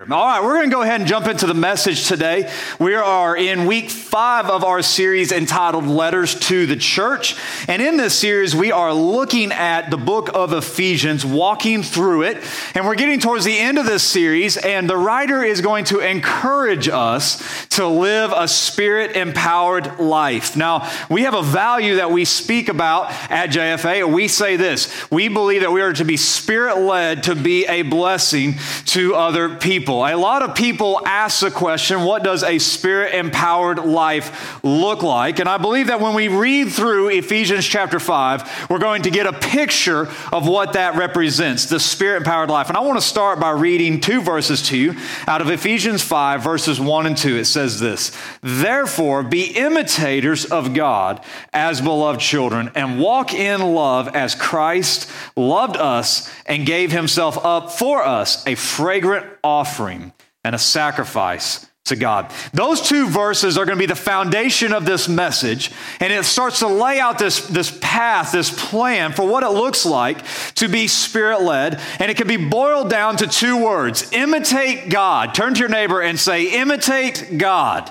All right, we're going to go ahead and jump into the message today. We are in week five of our series entitled Letters to the Church. And in this series, we are looking at the book of Ephesians, walking through it. And we're getting towards the end of this series, and the writer is going to encourage us to live a spirit empowered life. Now, we have a value that we speak about at JFA. We say this we believe that we are to be spirit led to be a blessing to other people people. A lot of people ask the question, what does a spirit empowered life look like? And I believe that when we read through Ephesians chapter 5, we're going to get a picture of what that represents, the spirit empowered life. And I want to start by reading two verses to you out of Ephesians 5, verses 1 and 2. It says this Therefore, be imitators of God as beloved children, and walk in love as Christ loved us and gave himself up for us, a fragrant offering and a sacrifice to God. Those two verses are going to be the foundation of this message, and it starts to lay out this, this path, this plan for what it looks like to be spirit led. And it can be boiled down to two words imitate God. Turn to your neighbor and say, imitate God.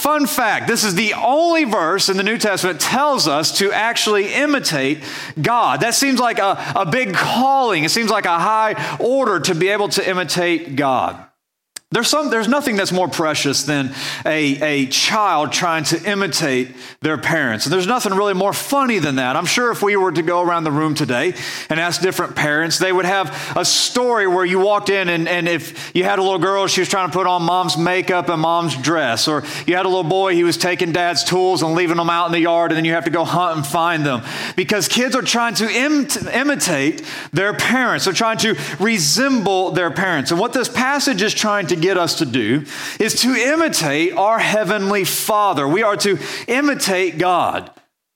Fun fact this is the only verse in the New Testament tells us to actually imitate God. That seems like a, a big calling, it seems like a high order to be able to imitate God. There's, some, there's nothing that's more precious than a, a child trying to imitate their parents. And there's nothing really more funny than that. I'm sure if we were to go around the room today and ask different parents, they would have a story where you walked in and, and if you had a little girl, she was trying to put on mom's makeup and mom's dress. Or you had a little boy, he was taking dad's tools and leaving them out in the yard, and then you have to go hunt and find them. Because kids are trying to Im- imitate their parents, they're trying to resemble their parents. And what this passage is trying to get us to do is to imitate our Heavenly Father. We are to imitate God.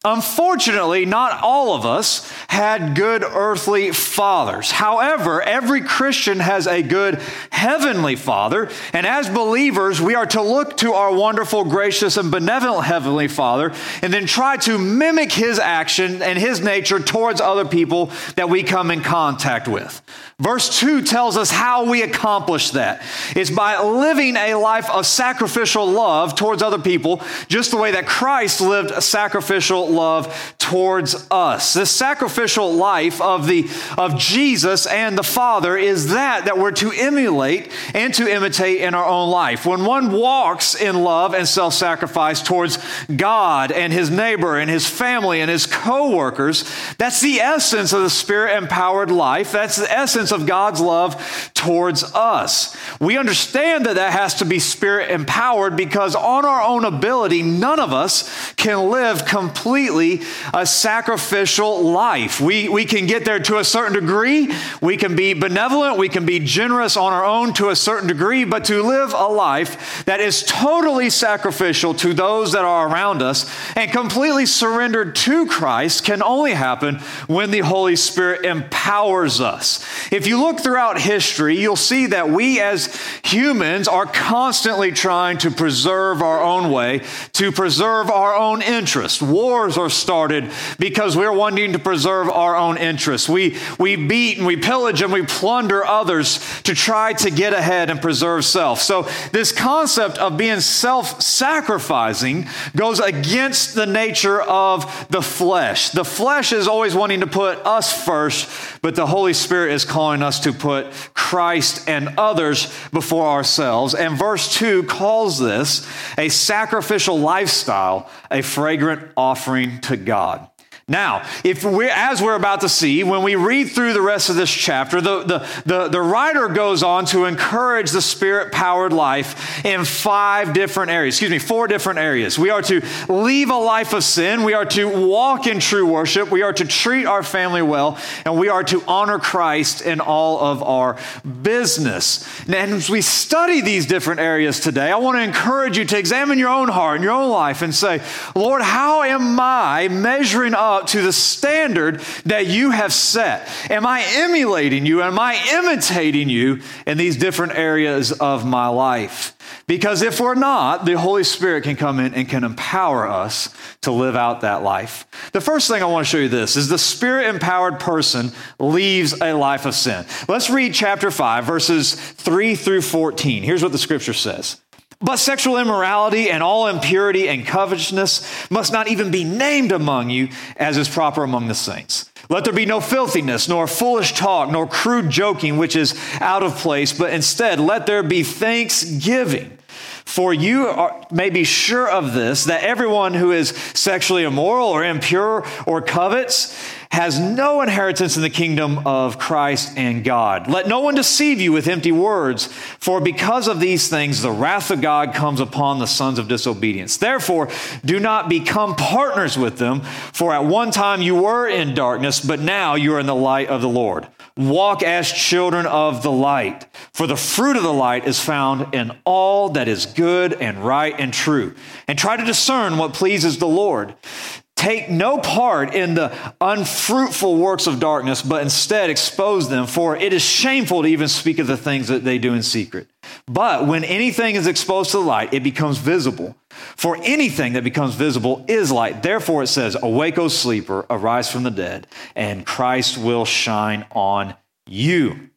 Unfortunately, not all of us had good earthly fathers. However, every Christian has a good heavenly father. And as believers, we are to look to our wonderful, gracious, and benevolent heavenly father and then try to mimic his action and his nature towards other people that we come in contact with. Verse 2 tells us how we accomplish that. It's by living a life of sacrificial love towards other people, just the way that Christ lived a sacrificial love towards us. This sacrificial life of the of Jesus and the Father is that that we're to emulate and to imitate in our own life. When one walks in love and self-sacrifice towards God and his neighbor and his family and his co-workers, that's the essence of the spirit-empowered life. That's the essence of God's love towards us. We understand that that has to be spirit empowered because on our own ability, none of us can live completely a sacrificial life. We, we can get there to a certain degree. We can be benevolent. We can be generous on our own to a certain degree, but to live a life that is totally sacrificial to those that are around us and completely surrendered to Christ can only happen when the Holy Spirit empowers us. If you look throughout history, you'll see that we as humans are constantly trying to preserve our own way, to preserve our own interests. Wars are started because we're wanting to preserve our own interests. We, we beat and we pillage and we plunder others to try to get ahead and preserve self. So, this concept of being self sacrificing goes against the nature of the flesh. The flesh is always wanting to put us first, but the Holy Spirit is calling us to put Christ and others before ourselves. And verse 2 calls this a sacrificial lifestyle, a fragrant offering to God. Now, if we as we're about to see, when we read through the rest of this chapter, the, the, the, the writer goes on to encourage the spirit powered life in five different areas, excuse me, four different areas. We are to leave a life of sin, we are to walk in true worship, we are to treat our family well, and we are to honor Christ in all of our business. And as we study these different areas today, I want to encourage you to examine your own heart and your own life and say, Lord, how am I measuring up? Up to the standard that you have set? Am I emulating you? Am I imitating you in these different areas of my life? Because if we're not, the Holy Spirit can come in and can empower us to live out that life. The first thing I want to show you this is the spirit empowered person leaves a life of sin. Let's read chapter 5, verses 3 through 14. Here's what the scripture says. But sexual immorality and all impurity and covetousness must not even be named among you as is proper among the saints. Let there be no filthiness, nor foolish talk, nor crude joking, which is out of place, but instead let there be thanksgiving. For you are, may be sure of this, that everyone who is sexually immoral or impure or covets has no inheritance in the kingdom of Christ and God. Let no one deceive you with empty words, for because of these things, the wrath of God comes upon the sons of disobedience. Therefore, do not become partners with them, for at one time you were in darkness, but now you are in the light of the Lord. Walk as children of the light, for the fruit of the light is found in all that is good and right and true. And try to discern what pleases the Lord. Take no part in the unfruitful works of darkness, but instead expose them, for it is shameful to even speak of the things that they do in secret. But when anything is exposed to the light, it becomes visible. For anything that becomes visible is light. Therefore, it says, Awake, O sleeper, arise from the dead, and Christ will shine on you.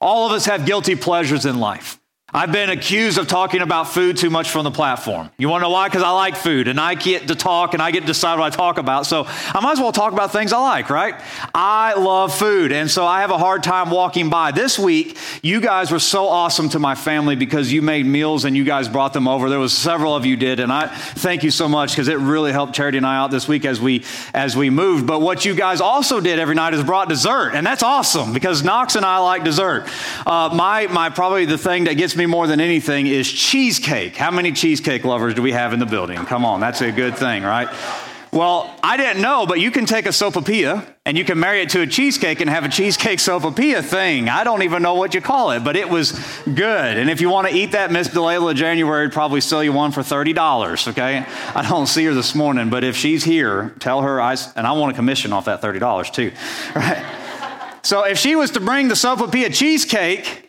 All of us have guilty pleasures in life. I've been accused of talking about food too much from the platform. You want to know why? Because I like food and I get to talk and I get to decide what I talk about. So I might as well talk about things I like, right? I love food. And so I have a hard time walking by. This week, you guys were so awesome to my family because you made meals and you guys brought them over. There was several of you did. And I thank you so much because it really helped Charity and I out this week as we, as we moved. But what you guys also did every night is brought dessert. And that's awesome because Knox and I like dessert. Uh, my, my, probably the thing that gets me more than anything is cheesecake. How many cheesecake lovers do we have in the building? Come on, that's a good thing, right? Well, I didn't know, but you can take a sopapilla and you can marry it to a cheesecake and have a cheesecake sopapilla thing. I don't even know what you call it, but it was good. And if you want to eat that, Miss Delayla January probably sell you one for $30, okay? I don't see her this morning, but if she's here, tell her I, and I want a commission off that $30 too, right? So if she was to bring the sopapilla cheesecake,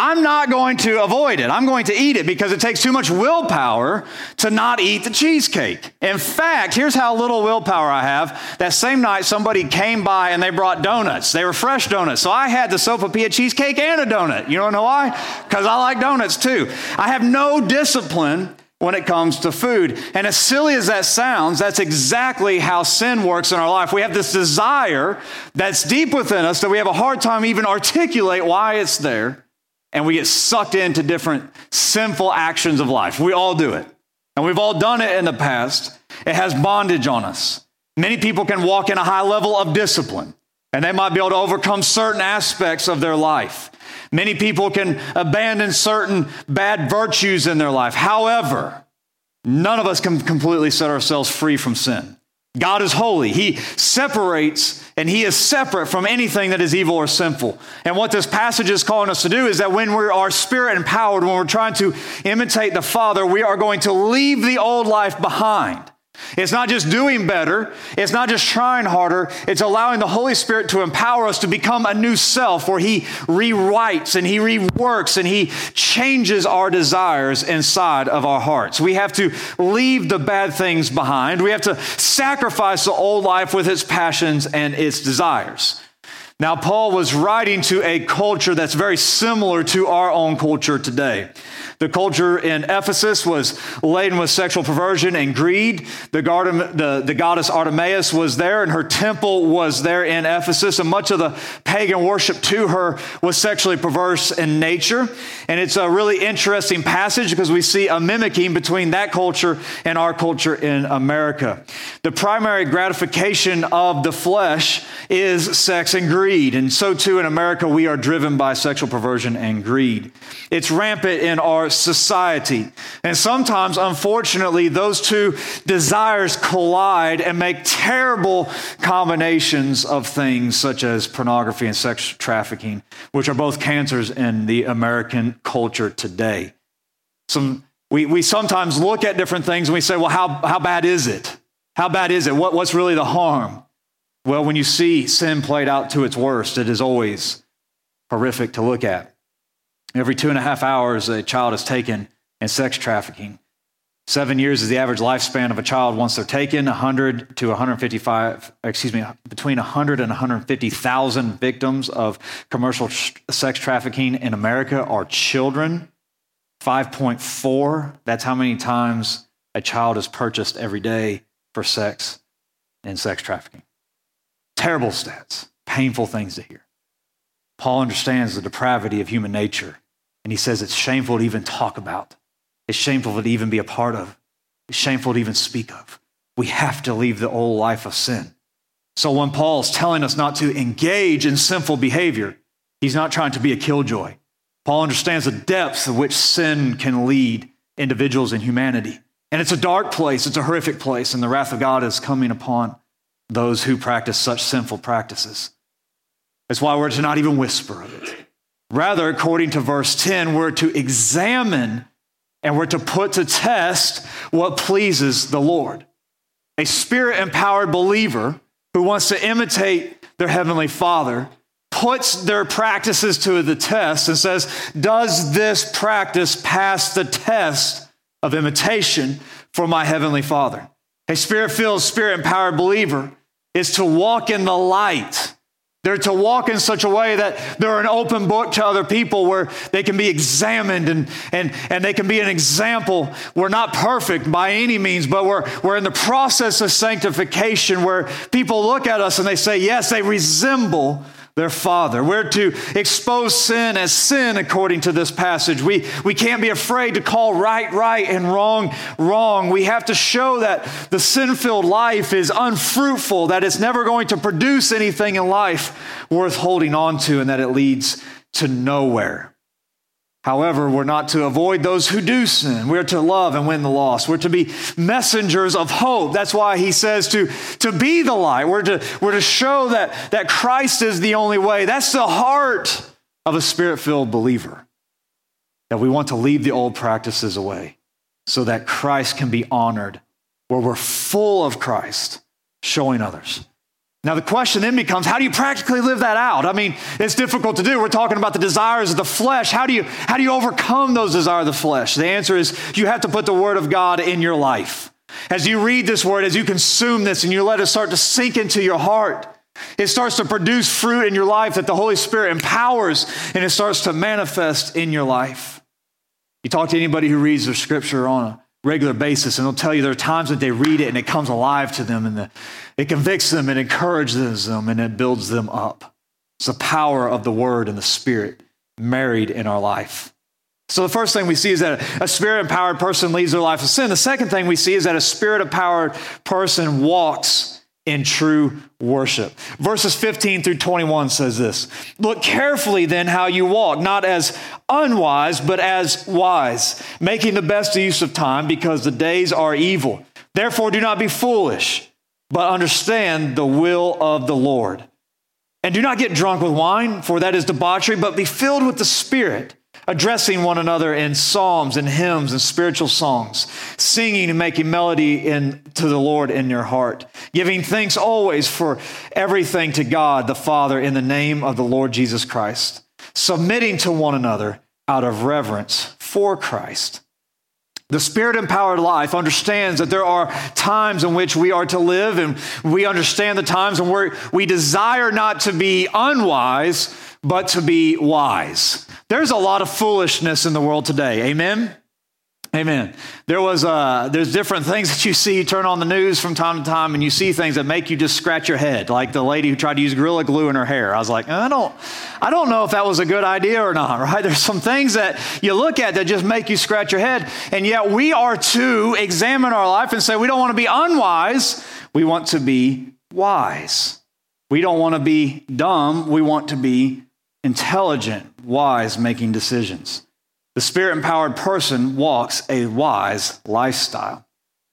I'm not going to avoid it. I'm going to eat it because it takes too much willpower to not eat the cheesecake. In fact, here's how little willpower I have. That same night, somebody came by and they brought donuts. They were fresh donuts. So I had the sopapilla cheesecake and a donut. You don't know why? Because I like donuts too. I have no discipline when it comes to food. And as silly as that sounds, that's exactly how sin works in our life. We have this desire that's deep within us that we have a hard time even articulate why it's there and we get sucked into different sinful actions of life. We all do it. And we've all done it in the past. It has bondage on us. Many people can walk in a high level of discipline, and they might be able to overcome certain aspects of their life. Many people can abandon certain bad virtues in their life. However, none of us can completely set ourselves free from sin. God is holy. He separates and he is separate from anything that is evil or sinful. And what this passage is calling us to do is that when we are spirit empowered, when we're trying to imitate the Father, we are going to leave the old life behind. It's not just doing better, it's not just trying harder, it's allowing the Holy Spirit to empower us to become a new self where He rewrites and He reworks and He changes our desires inside of our hearts. We have to leave the bad things behind, we have to sacrifice the old life with its passions and its desires. Now, Paul was writing to a culture that's very similar to our own culture today. The culture in Ephesus was laden with sexual perversion and greed. The, garden, the, the goddess Artemis was there, and her temple was there in Ephesus. And much of the pagan worship to her was sexually perverse in nature. And it's a really interesting passage because we see a mimicking between that culture and our culture in America. The primary gratification of the flesh is sex and greed. And so too in America, we are driven by sexual perversion and greed. It's rampant in our society. And sometimes, unfortunately, those two desires collide and make terrible combinations of things such as pornography and sex trafficking, which are both cancers in the American culture today. Some, we, we sometimes look at different things and we say, well, how, how bad is it? How bad is it? What, what's really the harm? Well, when you see sin played out to its worst, it is always horrific to look at. Every two and a half hours, a child is taken in sex trafficking. Seven years is the average lifespan of a child once they're taken. 100 to 155, excuse me, between 100 and 150,000 victims of commercial sex trafficking in America are children. 5.4, that's how many times a child is purchased every day for sex and sex trafficking. Terrible stats, painful things to hear. Paul understands the depravity of human nature, and he says it's shameful to even talk about. It's shameful to even be a part of. It's shameful to even speak of. We have to leave the old life of sin. So when Paul's telling us not to engage in sinful behavior, he's not trying to be a killjoy. Paul understands the depths of which sin can lead individuals in humanity. And it's a dark place, it's a horrific place, and the wrath of God is coming upon those who practice such sinful practices. That's why we're to not even whisper of it. Rather, according to verse 10, we're to examine and we're to put to test what pleases the Lord. A spirit empowered believer who wants to imitate their heavenly Father puts their practices to the test and says, Does this practice pass the test of imitation for my heavenly Father? A spirit filled, spirit empowered believer is to walk in the light they're to walk in such a way that they're an open book to other people where they can be examined and, and, and they can be an example. We're not perfect by any means, but we're, we're in the process of sanctification where people look at us and they say, yes, they resemble their father. We're to expose sin as sin according to this passage. We, we can't be afraid to call right, right and wrong, wrong. We have to show that the sin filled life is unfruitful, that it's never going to produce anything in life worth holding on to, and that it leads to nowhere. However, we're not to avoid those who do sin. We're to love and win the lost. We're to be messengers of hope. That's why he says to, to be the light. We're to, we're to show that, that Christ is the only way. That's the heart of a spirit filled believer. That we want to leave the old practices away so that Christ can be honored, where we're full of Christ, showing others. Now, the question then becomes how do you practically live that out? I mean, it's difficult to do. We're talking about the desires of the flesh. How do you, how do you overcome those desires of the flesh? The answer is you have to put the Word of God in your life. As you read this Word, as you consume this, and you let it start to sink into your heart, it starts to produce fruit in your life that the Holy Spirit empowers and it starts to manifest in your life. You talk to anybody who reads the scripture on a regular basis, and they'll tell you there are times that they read it and it comes alive to them and the, it convicts them, and encourages them, and it builds them up. It's the power of the Word and the Spirit married in our life. So, the first thing we see is that a spirit empowered person leads their life of sin. The second thing we see is that a spirit empowered person walks in true worship. Verses 15 through 21 says this Look carefully then how you walk, not as unwise, but as wise, making the best use of time because the days are evil. Therefore, do not be foolish, but understand the will of the Lord. And do not get drunk with wine, for that is debauchery, but be filled with the Spirit addressing one another in psalms and hymns and spiritual songs, singing and making melody in, to the Lord in your heart, giving thanks always for everything to God the Father in the name of the Lord Jesus Christ, submitting to one another out of reverence for Christ. The spirit empowered life understands that there are times in which we are to live, and we understand the times when we desire not to be unwise, but to be wise. There's a lot of foolishness in the world today. Amen? Amen. There was uh, there's different things that you see. You turn on the news from time to time, and you see things that make you just scratch your head, like the lady who tried to use gorilla glue in her hair. I was like, I don't, I don't know if that was a good idea or not. Right? There's some things that you look at that just make you scratch your head, and yet we are to examine our life and say we don't want to be unwise. We want to be wise. We don't want to be dumb. We want to be intelligent, wise, making decisions. The spirit empowered person walks a wise lifestyle.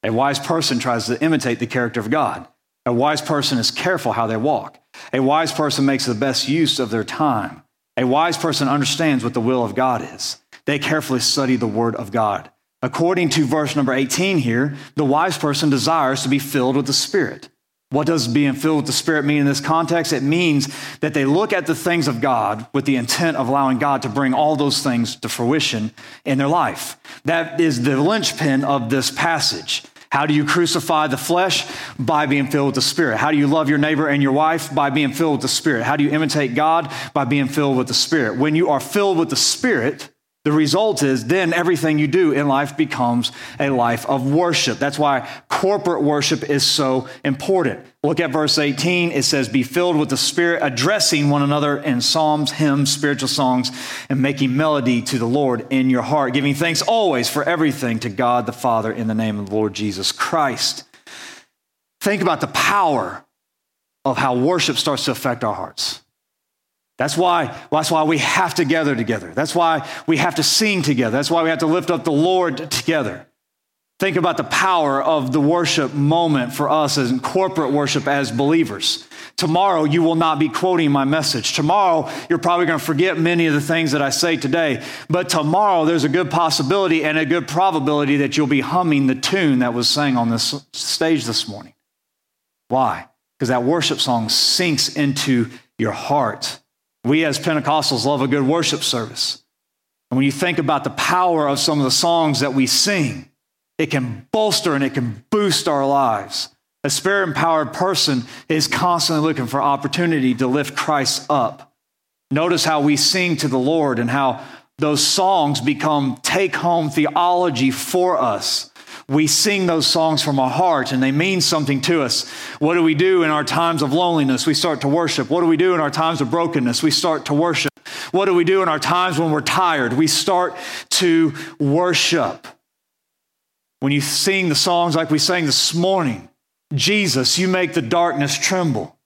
A wise person tries to imitate the character of God. A wise person is careful how they walk. A wise person makes the best use of their time. A wise person understands what the will of God is. They carefully study the word of God. According to verse number 18 here, the wise person desires to be filled with the Spirit. What does being filled with the Spirit mean in this context? It means that they look at the things of God with the intent of allowing God to bring all those things to fruition in their life. That is the linchpin of this passage. How do you crucify the flesh? By being filled with the Spirit. How do you love your neighbor and your wife? By being filled with the Spirit. How do you imitate God? By being filled with the Spirit. When you are filled with the Spirit, the result is then everything you do in life becomes a life of worship. That's why corporate worship is so important. Look at verse 18. It says, Be filled with the Spirit, addressing one another in psalms, hymns, spiritual songs, and making melody to the Lord in your heart, giving thanks always for everything to God the Father in the name of the Lord Jesus Christ. Think about the power of how worship starts to affect our hearts. That's why, that's why we have to gather together. That's why we have to sing together. That's why we have to lift up the Lord together. Think about the power of the worship moment for us as in corporate worship as believers. Tomorrow, you will not be quoting my message. Tomorrow, you're probably going to forget many of the things that I say today. But tomorrow, there's a good possibility and a good probability that you'll be humming the tune that was sang on this stage this morning. Why? Because that worship song sinks into your heart. We as Pentecostals love a good worship service. And when you think about the power of some of the songs that we sing, it can bolster and it can boost our lives. A spirit empowered person is constantly looking for opportunity to lift Christ up. Notice how we sing to the Lord and how those songs become take home theology for us we sing those songs from our heart and they mean something to us. What do we do in our times of loneliness? We start to worship. What do we do in our times of brokenness? We start to worship. What do we do in our times when we're tired? We start to worship. When you sing the songs like we sang this morning, Jesus, you make the darkness tremble.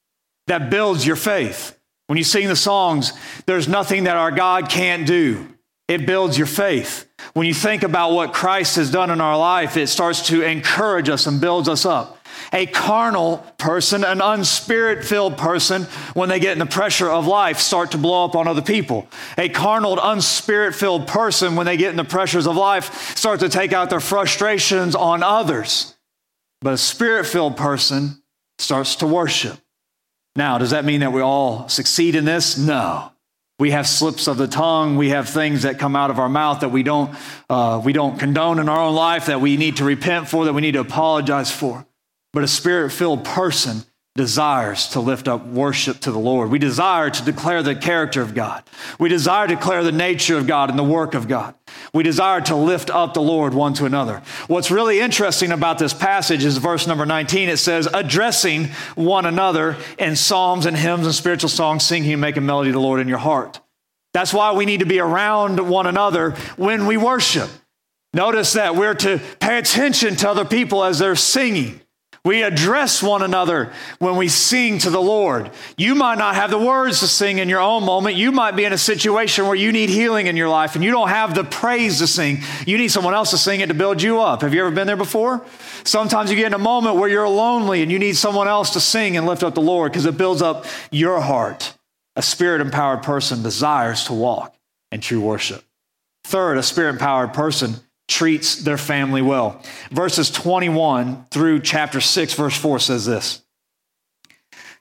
That builds your faith. When you sing the songs, there's nothing that our God can't do. It builds your faith. When you think about what Christ has done in our life, it starts to encourage us and builds us up. A carnal person, an unspirit filled person, when they get in the pressure of life, start to blow up on other people. A carnal, unspirit filled person, when they get in the pressures of life, start to take out their frustrations on others. But a spirit filled person starts to worship. Now, does that mean that we all succeed in this? No. We have slips of the tongue. We have things that come out of our mouth that we don't, uh, we don't condone in our own life, that we need to repent for, that we need to apologize for. But a spirit filled person desires to lift up worship to the Lord. We desire to declare the character of God. We desire to declare the nature of God and the work of God. We desire to lift up the Lord one to another. What's really interesting about this passage is verse number 19. It says, addressing one another in psalms and hymns and spiritual songs, singing and making melody to the Lord in your heart. That's why we need to be around one another when we worship. Notice that we're to pay attention to other people as they're singing. We address one another when we sing to the Lord. You might not have the words to sing in your own moment. You might be in a situation where you need healing in your life and you don't have the praise to sing. You need someone else to sing it to build you up. Have you ever been there before? Sometimes you get in a moment where you're lonely and you need someone else to sing and lift up the Lord because it builds up your heart. A spirit empowered person desires to walk in true worship. Third, a spirit empowered person treats their family well. Verses 21 through chapter 6, verse 4 says this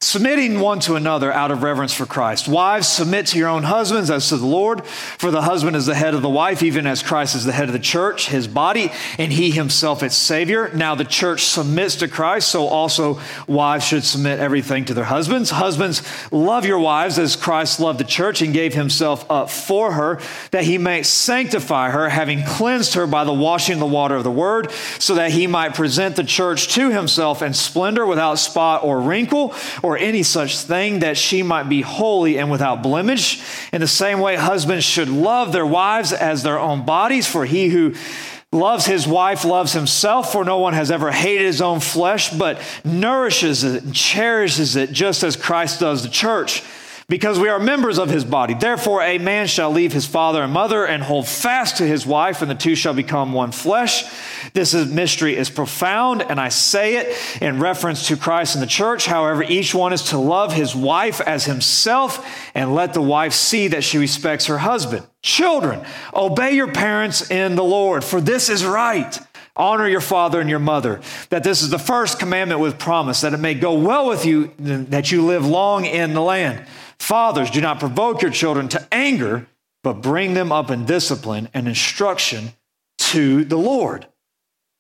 submitting one to another out of reverence for Christ. Wives, submit to your own husbands as to the Lord, for the husband is the head of the wife, even as Christ is the head of the church, his body, and he himself its Savior. Now the church submits to Christ, so also wives should submit everything to their husbands. Husbands, love your wives as Christ loved the church and gave himself up for her, that he may sanctify her, having cleansed her by the washing of the water of the word, so that he might present the church to himself in splendor without spot or wrinkle or or any such thing, that she might be holy and without blemish. In the same way, husbands should love their wives as their own bodies, for he who loves his wife loves himself, for no one has ever hated his own flesh, but nourishes it and cherishes it, just as Christ does the church because we are members of his body. Therefore, a man shall leave his father and mother and hold fast to his wife, and the two shall become one flesh. This is, mystery is profound, and I say it in reference to Christ and the church. However, each one is to love his wife as himself, and let the wife see that she respects her husband. Children, obey your parents in the Lord, for this is right. Honor your father and your mother, that this is the first commandment with promise, that it may go well with you, that you live long in the land. Fathers, do not provoke your children to anger, but bring them up in discipline and instruction to the Lord.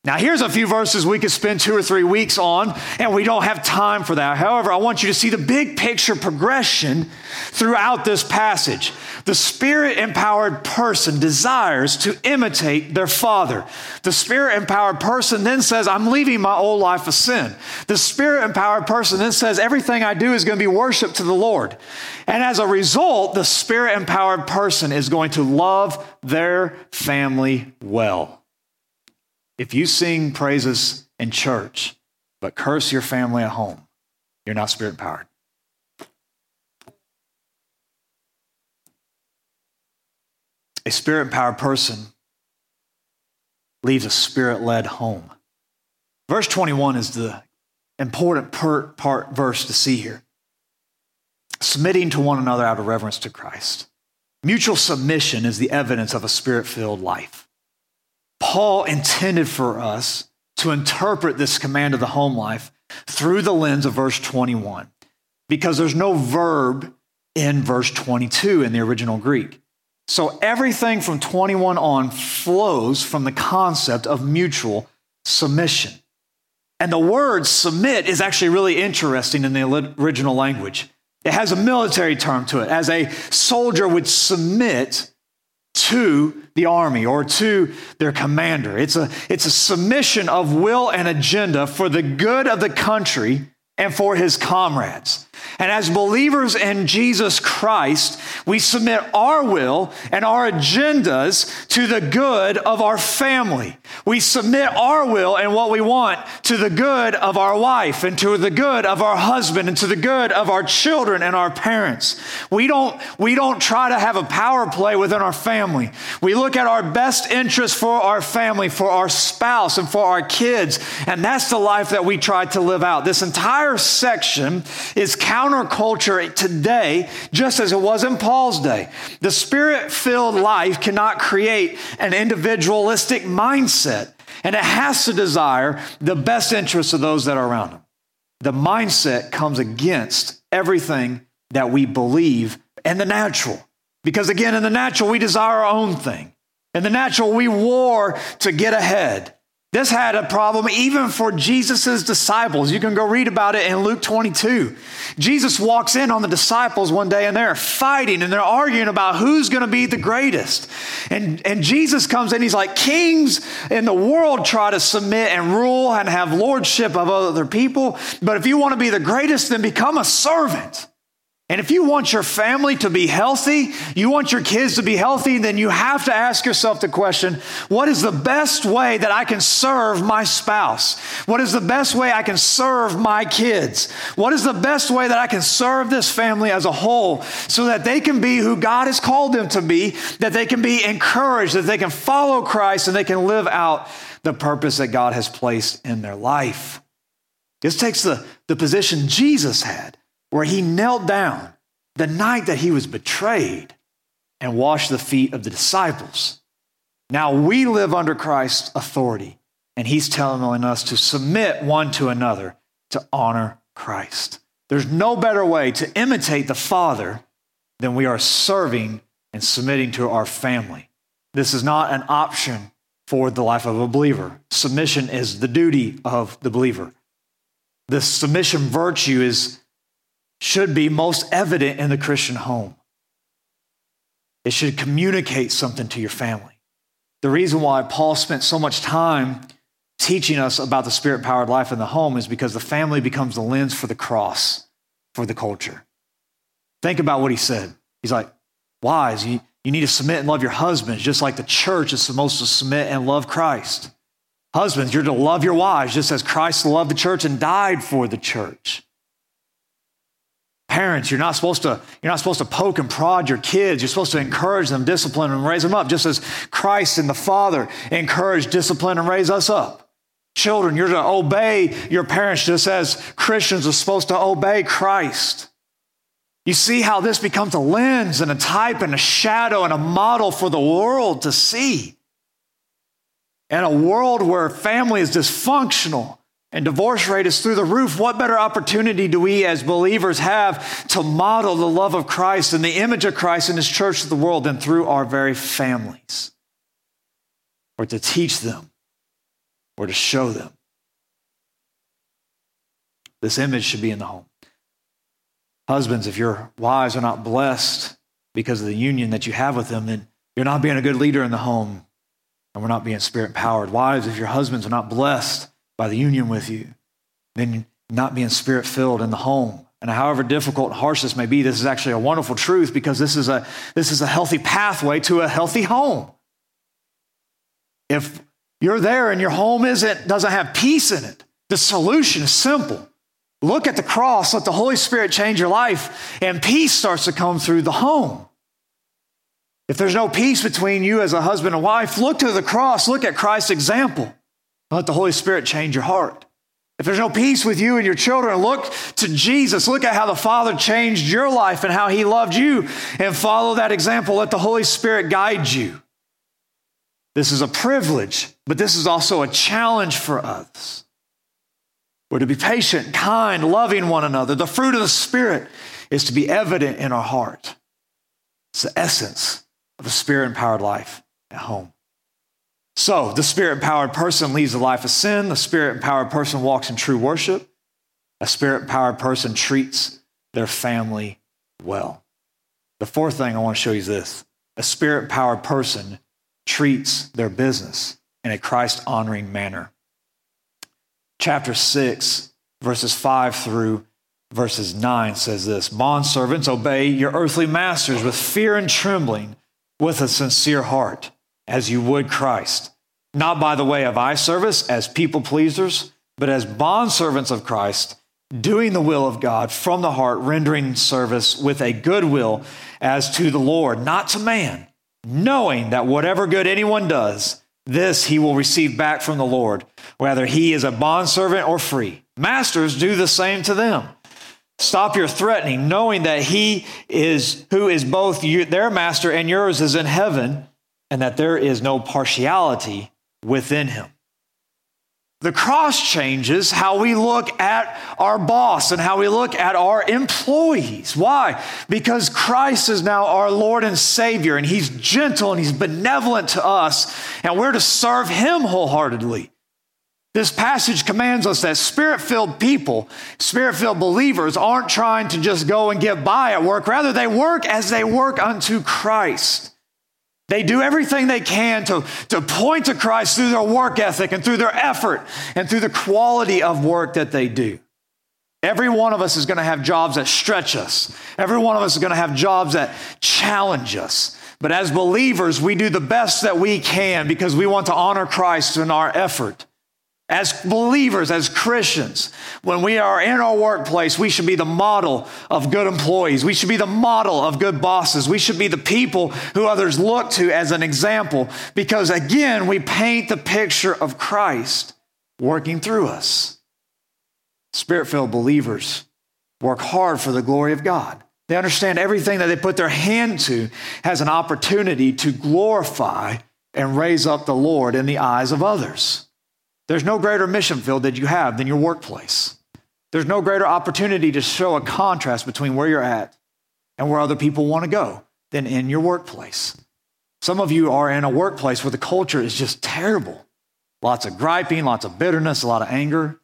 Now, here's a few verses we could spend two or three weeks on, and we don't have time for that. However, I want you to see the big picture progression throughout this passage. The spirit empowered person desires to imitate their father. The spirit empowered person then says, I'm leaving my old life of sin. The spirit empowered person then says, Everything I do is going to be worship to the Lord. And as a result, the spirit empowered person is going to love their family well. If you sing praises in church, but curse your family at home, you're not spirit empowered. A spirit empowered person leaves a spirit led home. Verse 21 is the important part, part verse to see here. Submitting to one another out of reverence to Christ. Mutual submission is the evidence of a spirit filled life. Paul intended for us to interpret this command of the home life through the lens of verse 21 because there's no verb in verse 22 in the original Greek. So everything from 21 on flows from the concept of mutual submission. And the word submit is actually really interesting in the original language. It has a military term to it, as a soldier would submit to the army or to their commander. It's a, it's a submission of will and agenda for the good of the country and for his comrades. And as believers in Jesus Christ, we submit our will and our agendas to the good of our family. We submit our will and what we want to the good of our wife and to the good of our husband and to the good of our children and our parents. We don't, we don't try to have a power play within our family. We look at our best interest for our family, for our spouse, and for our kids. And that's the life that we try to live out. This entire section is counterculture today, just as it was in Paul's day. The spirit filled life cannot create an individualistic mindset, and it has to desire the best interests of those that are around them. The mindset comes against everything that we believe in the natural. Because again, in the natural, we desire our own thing. In the natural, we war to get ahead. This had a problem even for Jesus' disciples. You can go read about it in Luke 22. Jesus walks in on the disciples one day and they're fighting and they're arguing about who's going to be the greatest. And, and Jesus comes in, he's like, Kings in the world try to submit and rule and have lordship of other people. But if you want to be the greatest, then become a servant. And if you want your family to be healthy, you want your kids to be healthy, then you have to ask yourself the question what is the best way that I can serve my spouse? What is the best way I can serve my kids? What is the best way that I can serve this family as a whole so that they can be who God has called them to be, that they can be encouraged, that they can follow Christ, and they can live out the purpose that God has placed in their life? This takes the, the position Jesus had where he knelt down the night that he was betrayed and washed the feet of the disciples. Now we live under Christ's authority, and he's telling us to submit one to another to honor Christ. There's no better way to imitate the Father than we are serving and submitting to our family. This is not an option for the life of a believer. Submission is the duty of the believer. The submission virtue is should be most evident in the Christian home. It should communicate something to your family. The reason why Paul spent so much time teaching us about the spirit powered life in the home is because the family becomes the lens for the cross for the culture. Think about what he said. He's like, Wives, you, you need to submit and love your husbands, just like the church is supposed to submit and love Christ. Husbands, you're to love your wives, just as Christ loved the church and died for the church. Parents, you're not supposed to, you're not supposed to poke and prod your kids. You're supposed to encourage them, discipline them, raise them up, just as Christ and the Father encourage, discipline, and raise us up. Children, you're to obey your parents just as Christians are supposed to obey Christ. You see how this becomes a lens and a type and a shadow and a model for the world to see. In a world where family is dysfunctional and divorce rate is through the roof, what better opportunity do we as believers have to model the love of Christ and the image of Christ in his church to the world than through our very families? Or to teach them, or to show them. This image should be in the home. Husbands, if your wives are not blessed because of the union that you have with them, then you're not being a good leader in the home and we're not being spirit empowered. Wives, if your husbands are not blessed by the union with you, then not being spirit filled in the home. And however difficult and harsh this may be, this is actually a wonderful truth because this is a, this is a healthy pathway to a healthy home. If you're there and your home isn't, doesn't have peace in it, the solution is simple. Look at the cross, let the Holy Spirit change your life, and peace starts to come through the home. If there's no peace between you as a husband and wife, look to the cross, look at Christ's example. Let the Holy Spirit change your heart. If there's no peace with you and your children, look to Jesus. Look at how the Father changed your life and how He loved you, and follow that example. Let the Holy Spirit guide you. This is a privilege, but this is also a challenge for us. We're to be patient, kind, loving one another. The fruit of the Spirit is to be evident in our heart. It's the essence of a spirit empowered life at home. So, the spirit empowered person leads a life of sin. The spirit empowered person walks in true worship. A spirit empowered person treats their family well. The fourth thing I want to show you is this a spirit empowered person treats their business in a Christ honoring manner. Chapter 6, verses 5 through verses 9 says this Bond servants, obey your earthly masters with fear and trembling with a sincere heart, as you would Christ, not by the way of eye service as people pleasers, but as bondservants of Christ, doing the will of God from the heart, rendering service with a good will as to the Lord, not to man, knowing that whatever good anyone does, this he will receive back from the Lord, whether he is a bondservant or free. Masters, do the same to them. Stop your threatening, knowing that he is who is both you, their master and yours is in heaven, and that there is no partiality within him. The cross changes how we look at our boss and how we look at our employees. Why? Because Christ is now our Lord and Savior, and He's gentle and He's benevolent to us, and we're to serve Him wholeheartedly. This passage commands us that spirit filled people, spirit filled believers, aren't trying to just go and get by at work. Rather, they work as they work unto Christ. They do everything they can to, to point to Christ through their work ethic and through their effort and through the quality of work that they do. Every one of us is going to have jobs that stretch us. Every one of us is going to have jobs that challenge us. But as believers, we do the best that we can because we want to honor Christ in our effort. As believers, as Christians, when we are in our workplace, we should be the model of good employees. We should be the model of good bosses. We should be the people who others look to as an example because, again, we paint the picture of Christ working through us. Spirit filled believers work hard for the glory of God. They understand everything that they put their hand to has an opportunity to glorify and raise up the Lord in the eyes of others. There's no greater mission field that you have than your workplace. There's no greater opportunity to show a contrast between where you're at and where other people want to go than in your workplace. Some of you are in a workplace where the culture is just terrible. Lots of griping, lots of bitterness, a lot of anger.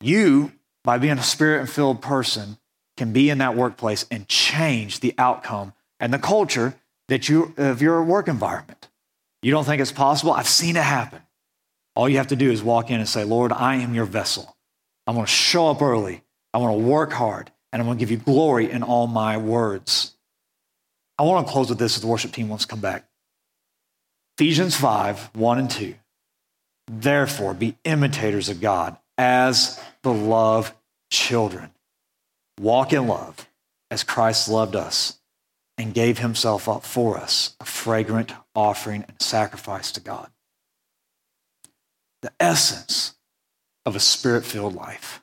You, by being a spirit filled person, can be in that workplace and change the outcome and the culture that you, of your work environment. You don't think it's possible? I've seen it happen. All you have to do is walk in and say, Lord, I am your vessel. I'm going to show up early. I want to work hard, and I'm going to give you glory in all my words. I want to close with this as the worship team wants to come back. Ephesians 5 1 and 2. Therefore, be imitators of God as beloved children. Walk in love as Christ loved us and gave himself up for us, a fragrant offering and sacrifice to God the essence of a spirit filled life.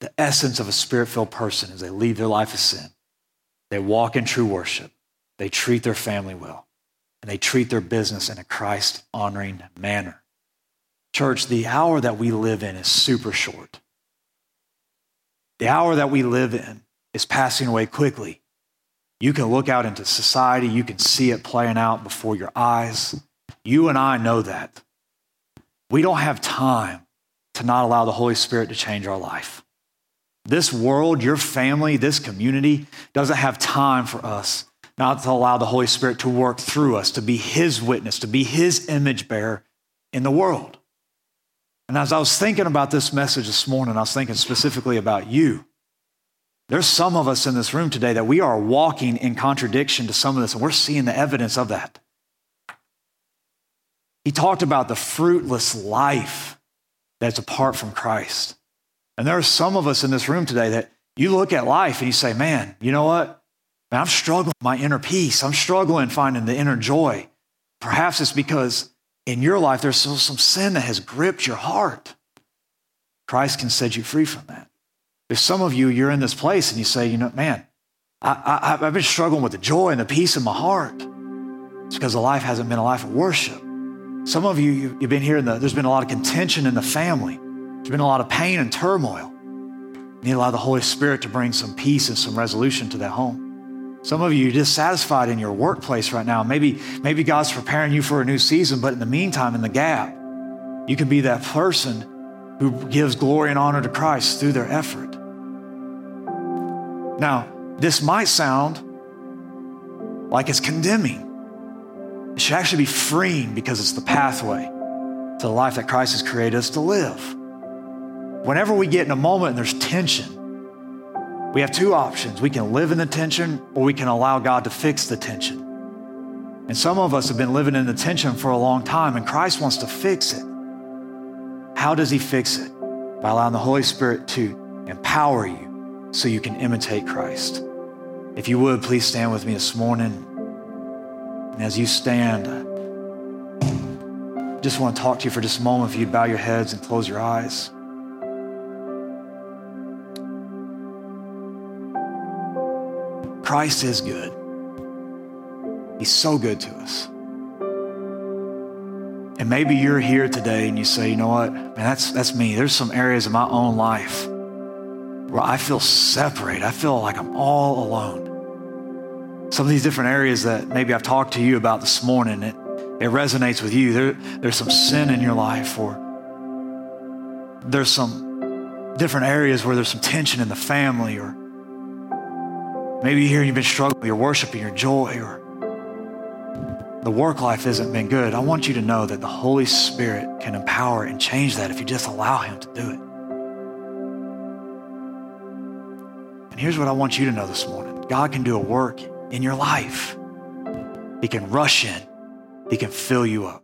The essence of a spirit filled person is they leave their life of sin. They walk in true worship. They treat their family well. and they treat their business in a Christ honoring manner. Church, the hour that we live in is super short. The hour that we live in is passing away quickly. You can look out into society, you can see it playing out before your eyes. You and I know that. We don't have time to not allow the Holy Spirit to change our life. This world, your family, this community doesn't have time for us not to allow the Holy Spirit to work through us, to be His witness, to be His image bearer in the world. And as I was thinking about this message this morning, I was thinking specifically about you. There's some of us in this room today that we are walking in contradiction to some of this, and we're seeing the evidence of that. He talked about the fruitless life that's apart from Christ. And there are some of us in this room today that you look at life and you say, man, you know what? Man, I'm struggling with my inner peace. I'm struggling finding the inner joy. Perhaps it's because in your life there's still some sin that has gripped your heart. Christ can set you free from that. There's some of you, you're in this place and you say, you know, man, I, I, I've been struggling with the joy and the peace in my heart. It's because the life hasn't been a life of worship. Some of you, you've been here, the, there's been a lot of contention in the family. There's been a lot of pain and turmoil. You need to allow the Holy Spirit to bring some peace and some resolution to that home. Some of you are dissatisfied in your workplace right now. Maybe, maybe God's preparing you for a new season, but in the meantime, in the gap, you can be that person who gives glory and honor to Christ through their effort. Now, this might sound like it's condemning. It should actually be freeing because it's the pathway to the life that Christ has created us to live. Whenever we get in a moment and there's tension, we have two options. We can live in the tension or we can allow God to fix the tension. And some of us have been living in the tension for a long time, and Christ wants to fix it. How does He fix it? By allowing the Holy Spirit to empower you so you can imitate Christ. If you would, please stand with me this morning. And as you stand, I just want to talk to you for just a moment. If you'd bow your heads and close your eyes. Christ is good. He's so good to us. And maybe you're here today and you say, you know what, man, that's, that's me. There's some areas of my own life where I feel separate. I feel like I'm all alone some of these different areas that maybe I've talked to you about this morning, it, it resonates with you. There, there's some sin in your life, or there's some different areas where there's some tension in the family, or maybe here you've been struggling with your worship and your joy, or the work life hasn't been good. I want you to know that the Holy Spirit can empower and change that if you just allow Him to do it. And here's what I want you to know this morning God can do a work in your life. He can rush in, He can fill you up.